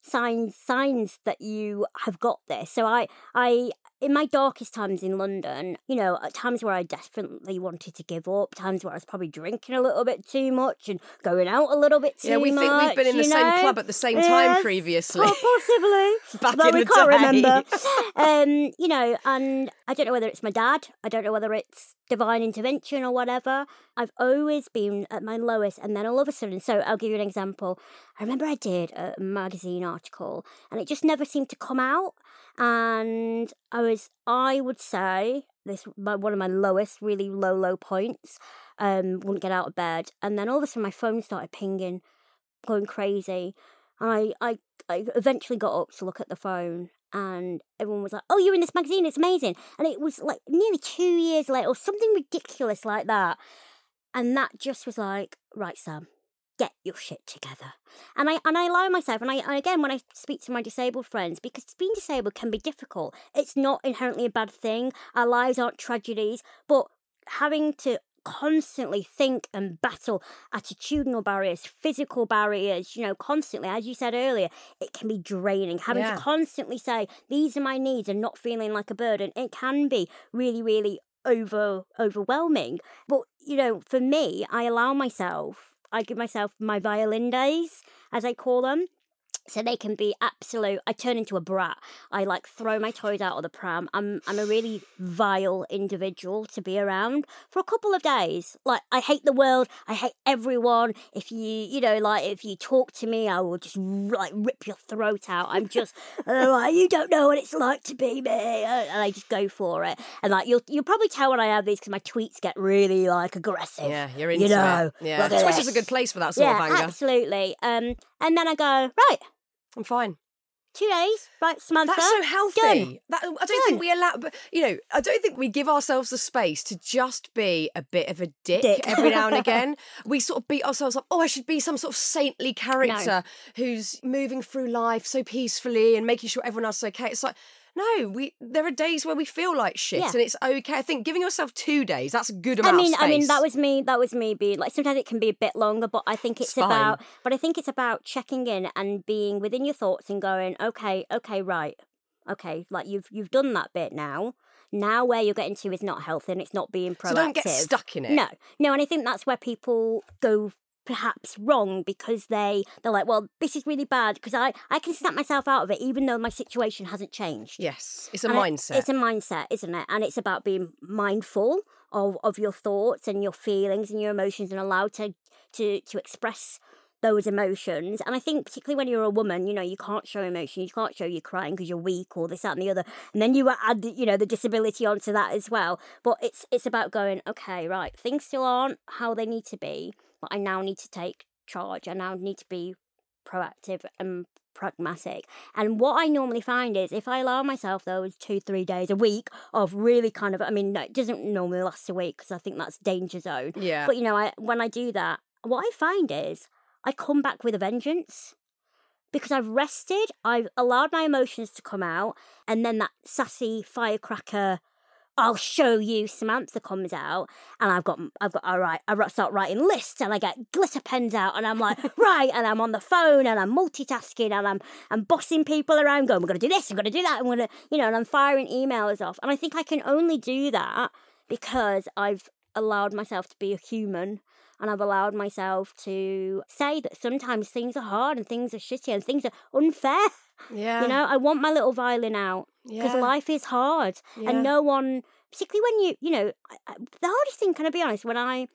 signs signs that you have got this. So I I in my darkest times in London, you know, at times where I desperately wanted to give up, times where I was probably drinking a little bit too much and going out a little bit too much. Yeah, we much. think we've been in the you same club at the same time previously. po- Possibly. Back in we the can't day. remember. um, you know, and I don't know whether it's my dad, I don't know whether it's divine intervention or whatever. I've always been at my lowest, and then all of a sudden, so I'll give you an example. I remember I did a magazine article, and it just never seemed to come out. And I was, I would say, this my, one of my lowest, really low, low points. Um, wouldn't get out of bed, and then all of a sudden, my phone started pinging, going crazy. I, I, I eventually got up to look at the phone, and everyone was like, "Oh, you're in this magazine! It's amazing!" And it was like nearly two years later, or something ridiculous like that. And that just was like, "Right, Sam, get your shit together." And I and I allow myself, and I and again when I speak to my disabled friends, because being disabled can be difficult. It's not inherently a bad thing. Our lives aren't tragedies, but having to constantly think and battle attitudinal barriers, physical barriers, you know, constantly, as you said earlier, it can be draining. Having Yeah. to constantly say, these are my needs and not feeling like a burden, it can be really, really over overwhelming. But, you know, for me, I allow myself, I give myself my violin days, as I call them. So they can be absolute. I turn into a brat. I like throw my toys out of the pram. I'm I'm a really vile individual to be around for a couple of days. Like I hate the world. I hate everyone. If you you know like if you talk to me, I will just like rip your throat out. I'm just oh, you don't know what it's like to be me, and I just go for it. And like you'll you'll probably tell when I have these because my tweets get really like aggressive. Yeah, you're into you know, it. Yeah, look at Twitter's a good place for that sort yeah, of anger. absolutely. Um, and then I go right. I'm fine. Two days, right, Samantha. That's so healthy. That, I don't Done. think we allow, but you know, I don't think we give ourselves the space to just be a bit of a dick, Dick. every now and again. we sort of beat ourselves up. Oh, I should be some sort of saintly character who's moving through life so peacefully and making sure everyone else is okay. It's like. No, we. There are days where we feel like shit, Yeah. and it's okay. I think giving yourself two days that's a good amount I mean, I mean, that was me. That was me being like. Sometimes it can be a bit longer, but I think it's It's fine. about. But I think it's about checking in and being within your thoughts and going, okay, okay, right, okay. Like you've you've done that bit now. Now where you're getting to is not healthy and it's not being proactive. So don't get stuck in it. No, no, and I think that's where people go perhaps wrong because they they're like, well, this is really bad because I I can snap myself out of it even though my situation hasn't changed. Yes, it's a And it- mindset. It's a mindset, isn't it? And it's about being mindful of, of your thoughts and your feelings and your emotions and allowed to to to express those emotions. And I think particularly when you're a woman, you know, you can't show emotion, you can't show you're crying because you're weak or this, that, and the other. And then you add, the, you know, the disability onto that as well. But it's it's about going, okay, right, things still aren't how they need to be, but I now need to take charge. I now need to be proactive and pragmatic. And what I normally find is if I allow myself those two, three days a week of really kind of, I mean, it doesn't normally last a week because I think that's danger zone. yeah. But you know, I when I do that, what I find is I come back with a vengeance because I've rested, I've allowed my emotions to come out, and then that sassy firecracker I'll show you. Samantha comes out, and I've got, I've got, all right, I start writing lists, and I get glitter pens out, and I'm like, right, and I'm on the phone, and I'm multitasking, and I'm, I'm bossing people around, going, we're gonna do this, we're gonna do that, I'm gonna, you know, and I'm firing emails off, and I think I can only do that because I've allowed myself to be a human and I've allowed myself to say that sometimes things are hard and things are shitty and things are unfair. Yeah. You know, I want my little violin out because Yeah. life is hard Yeah. and no one, particularly when you, you know, the hardest thing, can I be honest, when I,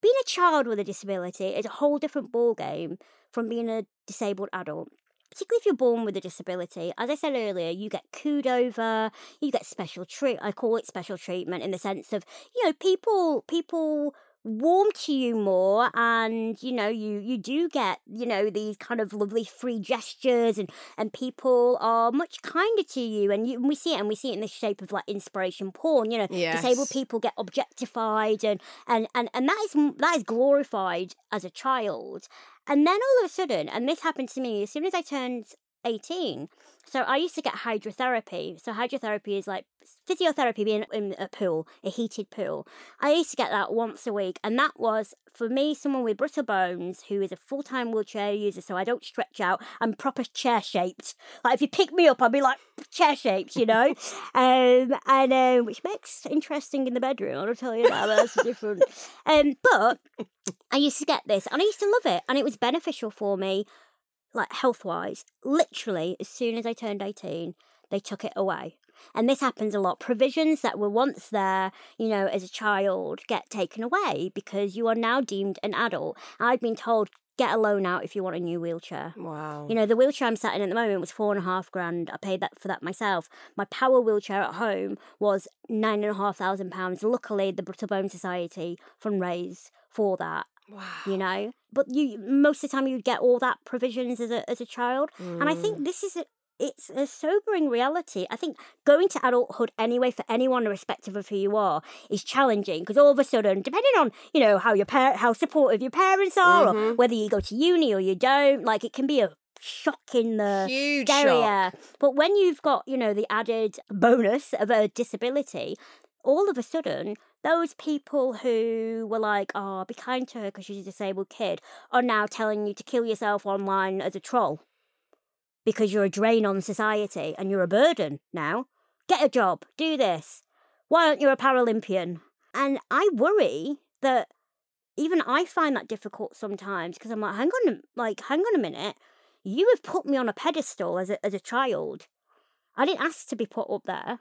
being a child with a disability is a whole different ball game from being a disabled adult. Particularly if you're born with a disability, as I said earlier, you get cooed over, you get special treat. I call it special treatment in the sense of, you know, people people warm to you more and you know you you do get you know these kind of lovely free gestures and and people are much kinder to you and you, and we see it and we see it in the shape of like inspiration porn you know disabled people get objectified and and and, and that is that is glorified as a child. And then all of a sudden and this happened to me as soon as i turned 18 so I used to get hydrotherapy. So hydrotherapy is like physiotherapy being in a pool, a heated pool. I used to get that once a week, and that was for me someone with brittle bones who is a full time wheelchair user. So I don't stretch out. I'm proper chair shaped. Like if you pick me up, I'll be like chair shaped, you know. um, and um, which makes interesting in the bedroom. I'll tell you that. That's different. Um, but I used to get this, and I used to love it, and it was beneficial for me like health wise, literally, as soon as I turned 18, they took it away. And this happens a lot. Provisions that were once there, you know, as a child get taken away because you are now deemed an adult. I've been told, get a loan out if you want a new wheelchair. Wow. You know, the wheelchair I'm sat in at the moment was four and a half grand. I paid that for that myself. My power wheelchair at home was nine and a half thousand pounds. Luckily, the Brittle Bone Society fundraised for that wow. you know but you most of the time you get all that provisions as a as a child and i Mm. think this is a, it's a sobering reality i think going to adulthood anyway for anyone irrespective of who you are is challenging because all of a sudden depending on you know how your par- how supportive your parents are or Mhm. whether you go to uni or you don't like it can be a shock in the Huge area. But when you've got, you know, the added bonus of a disability, all of a sudden, those people who were like, oh, be kind to her because she's a disabled kid, are now telling you to kill yourself online as a troll because you're a drain on society and you're a burden now. Get a job, do this. Why aren't you a Paralympian? And I worry that even I find that difficult sometimes because I'm like, hang on, like, hang on a minute. You have put me on a pedestal as a, as a child. I didn't ask to be put up there.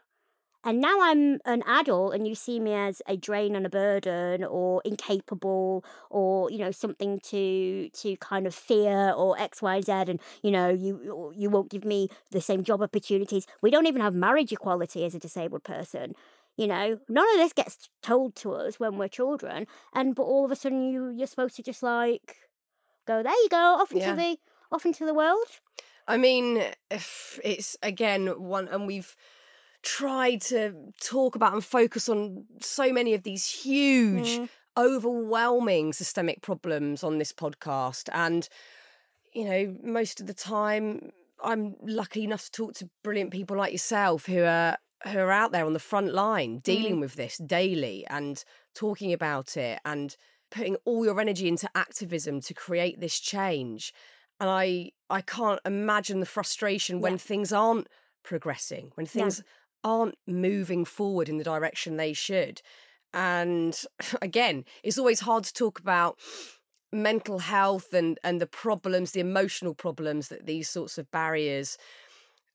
And now I'm an adult and you see me as a drain and a burden or incapable or, you know, something to to kind of fear or XYZ and, you know, you you won't give me the same job opportunities. We don't even have marriage equality as a disabled person. You know, none of this gets told to us when we're children. And but all of a sudden you you're supposed to just like go, there you go, off into Yeah. the off into the world. I mean, if it's again one, and we've tried to talk about and focus on so many of these huge, Mm. overwhelming systemic problems on this podcast. And, you know, most of the time, I'm lucky enough to talk to brilliant people like yourself who are who are out there on the front line dealing with this daily and talking about it and putting all your energy into activism to create this change and i i can't imagine the frustration when things aren't progressing when things aren't moving forward in the direction they should and again it's always hard to talk about mental health and and the problems the emotional problems that these sorts of barriers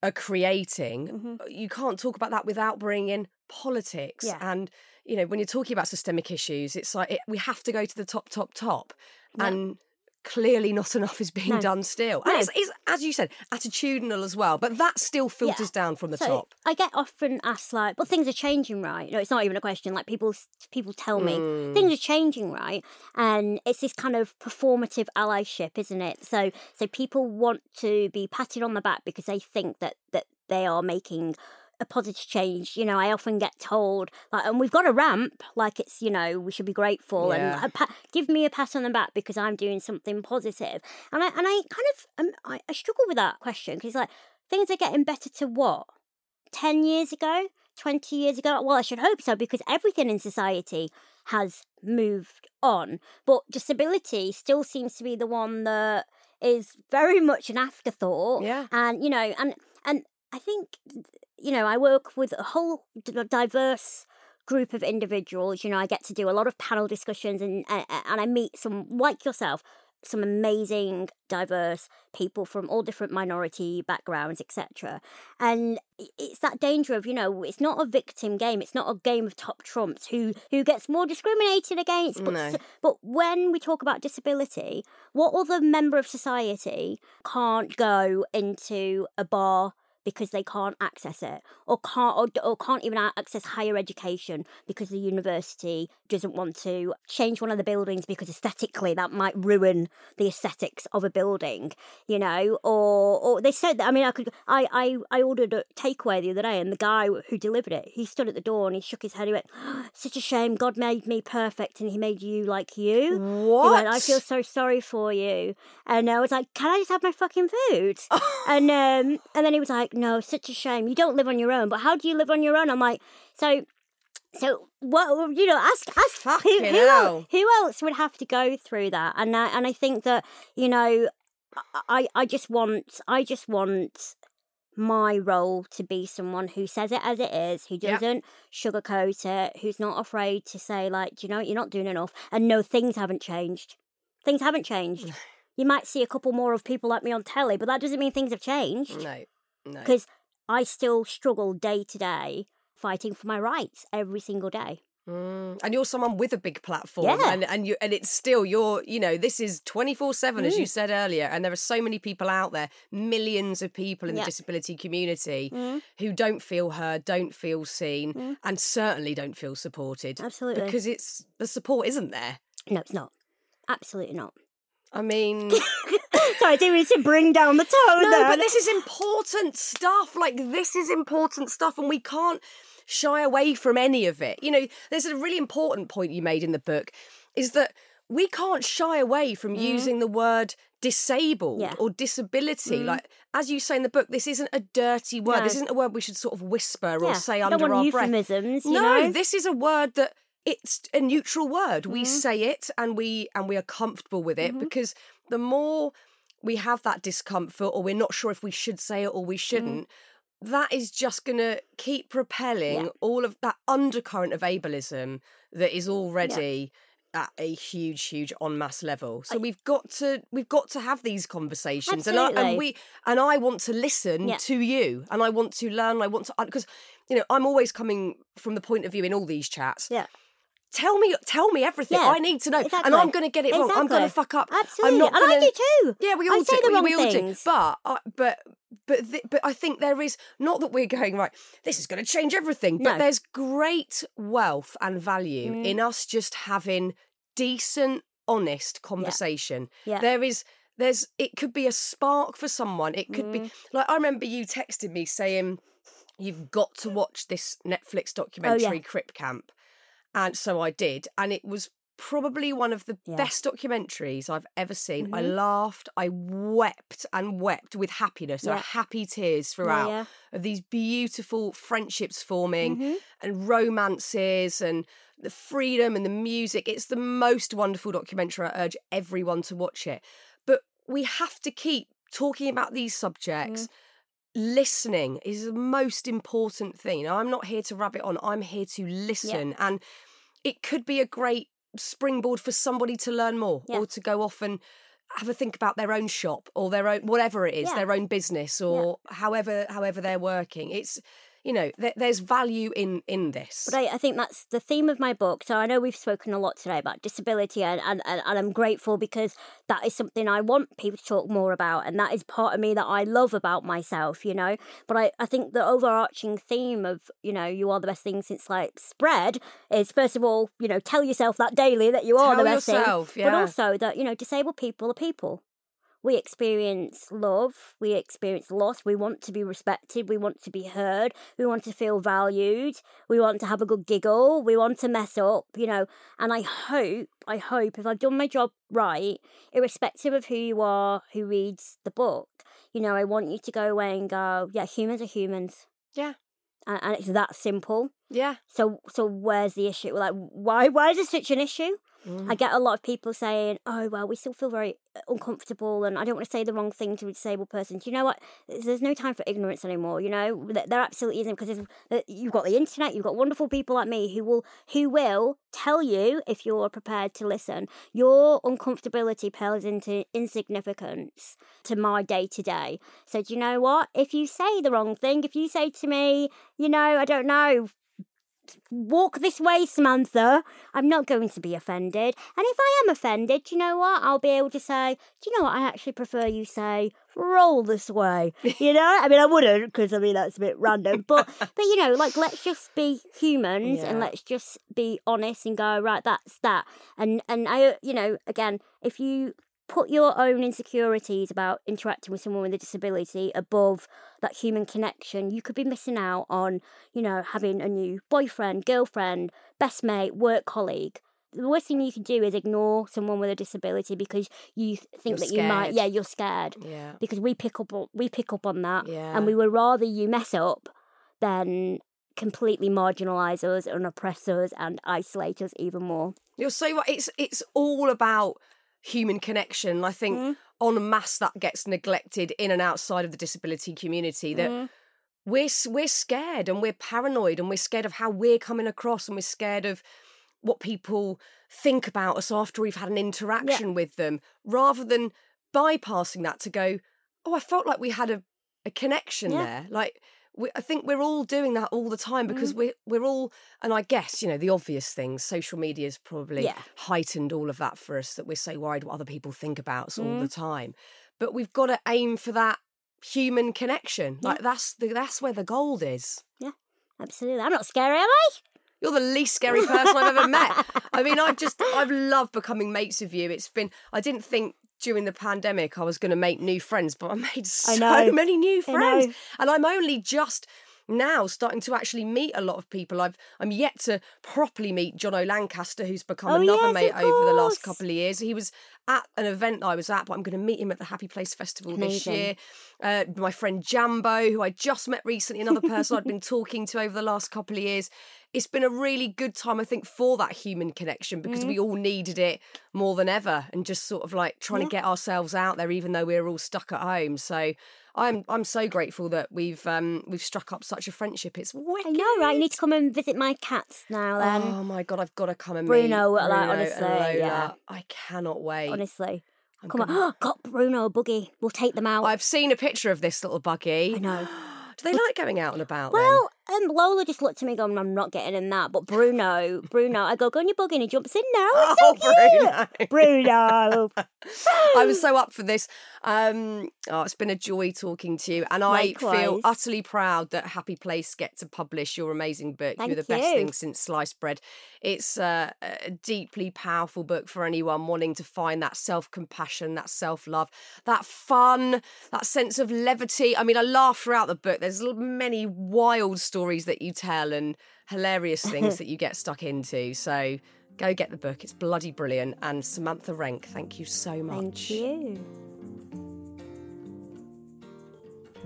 are creating Mhm. you can't talk about that without bringing in politics Yeah. and you know when you're talking about systemic issues it's like it, we have to go to the top top top Yeah. and clearly not enough is being No. done still and No. it's, it's as you said attitudinal as well but that still filters down from the so top I get often asked like, "Well, things are changing, right?" No, it's not even a question. Like people, people tell me Mm. things are changing, right? And it's this kind of performative allyship, isn't it? So, so people want to be patted on the back because they think that that they are making a positive change. You know, I often get told like, "And we've got a ramp, like it's you know we should be grateful Yeah. and give me a pat on the back because I'm doing something positive." And I and I kind of um, I, I struggle with that question because like things are getting better to what 10 years ago 20 years ago? Well, I should hope so because everything in society has moved on. But disability still seems to be the one that is very much an afterthought. Yeah. And, you know, and, and I think, you know, I work with a whole diverse group of individuals. You know, I get to do a lot of panel discussions and, and, and I meet some, like yourself, some amazing diverse people from all different minority backgrounds etc and it's that danger of you know it's not a victim game it's not a game of top trumps who who gets more discriminated against but, No. but when we talk about disability what other member of society can't go into a bar because they can't access it or can't or, or can't even access higher education because the university doesn't want to change one of the buildings because aesthetically that might ruin the aesthetics of a building you know or or they said that i mean i could i i, I ordered a takeaway the other day and the guy who delivered it he stood at the door and he shook his head he went such a shame god made me perfect and he made you like you What? he went, I feel so sorry for you. And I was like, Can I just have my fucking food? and um and then he was like, No, such a shame. You don't live on your own, but how do you live on your own? I'm like, so so what you know, ask ask who, Fucking who, el- hell. who else would have to go through that? And I and I think that, you know, I I just want I just want my role to be someone who says it as it is, who doesn't sugarcoat it, who's not afraid to say, like, "Do you know, what? you're not doing enough. And no, things haven't changed. Things haven't changed. you might see a couple more of people like me on telly, but that doesn't mean things have changed. No, no. Because I still struggle day to day fighting for my rights every single day. Mm. And you're someone with a big platform, Yeah. and and you and it's still you're you know this is twenty four seven as Mm. you said earlier, and there are so many people out there, millions of people in Yeah. the disability community Mm. who don't feel heard, don't feel seen, Mm. and certainly don't feel supported Absolutely. because it's the support isn't there. No, it's not. Absolutely not. I mean, Sorry, I didn't mean to bring down the tone no, there. but this is important stuff. Like this is important stuff, and we can't shy away from any of it. You know, there's a really important point you made in the book, is that we can't shy away from using the word disabled Mm-hmm. Yeah. or disability. Mm. Like as you say in the book, this isn't a dirty word. No. This isn't a word we should sort of whisper or say under our breath. euphemisms, you no, know? this is a word that it's a neutral word. We Mhm. say it and we and we are comfortable with it Mhm. because the more we have that discomfort or we're not sure if we should say it or we mm. shouldn't, that is just going to keep propelling all of that undercurrent of ableism that is already at a huge huge en masse level. So we've got to we've got to have these conversations and, I, and we and I want to listen Yeah. to you and I want to learn I want to uh, because you know I'm always coming from the point of view in all these chats Yeah. Tell me tell me everything Yeah, I need to know and. I'm going to get it wrong I'm going to fuck up Absolutely. I'm not and I gonna- do too. yeah, we I all say do. the we, wrong we all do. But uh, but but th- but I think there is not that we're going right. This is going to change everything. But No. there's great wealth and value Mm. in us just having decent, honest conversation. Yeah. There is. There's. It could be a spark for someone. It could be Mm. like I remember you texted me saying, "You've got to watch this Netflix Oh, documentary, Crip Camp," and so I did, and it was probably one of the Yeah. best documentaries I've ever seen. I Mhm. laughed, I wept and wept with happiness. There Yeah. are happy tears throughout yeah. of these beautiful friendships forming Mhm. and romances and the freedom and the music. It's the most wonderful documentary. I urge everyone to watch it. But we have to keep talking about these subjects. Listening is the most important thing. Now, I'm not here to rub it on, I'm here to listen. And it could be a great springboard for somebody to learn more Yeah. or to go off and have a think about their own shop or their own whatever it is Yeah. their own business or however however they're working it's you know th- there's value in in this But I, I think that's the theme of my book. So I know we've spoken a lot today about disability, and, and, and I'm grateful because that is something I want people to talk more about. And that is part of me that I love about myself, you know. But I, I think the overarching theme of, you know, you are the best thing since like spread is first of all, you know, tell yourself that daily that you are Tell the best yourself, thing. But also that, you know, disabled people are people. We experience love, we experience loss, we want to be respected, we want to be heard, we want to feel valued, we want to have a good giggle, we want to mess up, you know. And I hope, I hope if I've done my job right, irrespective of who you are who reads the book, you know, I want you to go away and go, yeah, humans are humans. Yeah. and, and it's that simple. Yeah. So so where's the issue? Like why why is it such an issue? Mm. I get a lot of people saying, "Oh well, we still feel very uh, uncomfortable, and I don't want to say the wrong thing to a disabled person." Do you know what? There's no time for ignorance anymore. You know, There- there absolutely isn't because uh, you've got the internet, you've got wonderful people like me who will who will tell you if you're prepared to listen. Your uncomfortability pales into insignificance to my day to day. So do you know what? If you say the wrong thing, if you say to me, you know, I don't know, walk this way, Samantha. I'm not going to be offended. And if I am offended, do you know what? I'll be able to say, do you know what? I actually prefer you say, roll this way. You know? I mean, I wouldn't because I mean, that's a bit random. But, but you know, like, let's just be humans and let's just be honest and go, right, that's that. And, and I, you know, again, if you put your own insecurities about interacting with someone with a disability above that human connection, you could be missing out on, you know, having a new boyfriend, girlfriend, best mate, work colleague. The worst thing you can do is ignore someone with a disability because you th- think You're that you might, yeah, you're scared Yeah. because we pick up on, we pick up on that, Yeah. and we would rather you mess up than completely marginalise us and oppress us and isolate us even more. You're so right. It's it's all about human connection. I think Mm. en masse that gets neglected in and outside of the disability community. That Mm. we're we're scared and we're paranoid and we're scared of how we're coming across and we're scared of what people think about us after we've had an interaction with them, rather than bypassing that to go, oh, I felt like we had a a connection Yeah. there. Like we, I think we're all doing that all the time because Mm. we're we're all, and I guess you know the obvious things. Social media media's probably Yeah. heightened all of that for us that we're so worried what other people think about us all Mm. the time. But we've got to aim for that human connection. Yeah. Like that's the that's where the gold is. Yeah, absolutely, I'm not scary, am I? You're the least scary person I've ever met. I mean, I've just I've loved becoming mates with you. It's been I didn't think during the pandemic I was going to make new friends, but I made so know. many new I friends, and I'm only just now starting to actually meet a lot of people. I've I'm yet to properly meet John O'Lancaster, who's become Oh, another yes, mate over the last couple of years. He was at an event I was at, but I'm going to meet him at the Happy Place Festival this year. Uh, my friend Jambo, who I just met recently, another person I'd been talking to over the last couple of years. It's been a really good time, I think, for that human connection because Mm. we all needed it more than ever, and just sort of like trying to get ourselves out there, even though we're all stuck at home. So I'm I'm so grateful that we've um we've struck up such a friendship. It's wicked. I know, right? You need to come and visit my cats now, then. Oh my god, I've got to come and Bruno, meet like, Bruno honestly, and Lola. yeah. I cannot wait. Honestly. I'm Come gonna- on. got Bruno a buggy. We'll take them out. I've seen a picture of this little buggy. I know. Do they like going out and about? then? Well, um, Lola just looked at me going, I'm not getting in that. But Bruno, Bruno, I go, go on your buggy and he jumps in now. It's Oh, so cute. Bruno. Bruno. I was so up for this. Um, oh, it's been a joy talking to you, and I feel utterly proud that Happy Place get to publish your amazing book. Thank You're the best thing since sliced bread. It's uh, a deeply powerful book for anyone wanting to find that self compassion, that self love, that fun, that sense of levity. I mean, I laugh throughout the book. There's many wild stories that you tell and hilarious things that you get stuck into. So. Go get the book. It's bloody brilliant. And Samantha Renke, thank you so much. Thank you.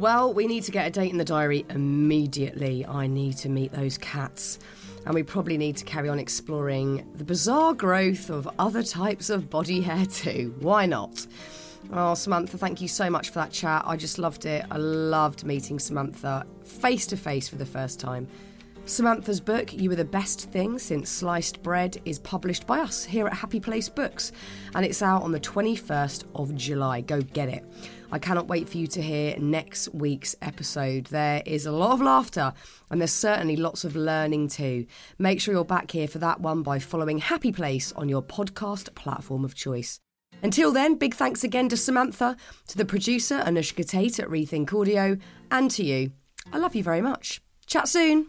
Well, we need to get a date in the diary immediately. I need to meet those cats. And we probably need to carry on exploring the bizarre growth of other types of body hair too. Why not? Oh, Samantha, thank you so much for that chat. I just loved it. I loved meeting Samantha face to face for the first time. Samantha's book, You Were the Best Thing Since Sliced Bread, is published by us here at Happy Place Books, and it's out on the 21st of July. Go get it. I cannot wait for you to hear next week's episode. There is a lot of laughter, and there's certainly lots of learning too. Make sure you're back here for that one by following Happy Place on your podcast platform of choice. Until then, big thanks again to Samantha, to the producer Anushka Tate at Rethink Audio, and to you. I love you very much. Chat soon.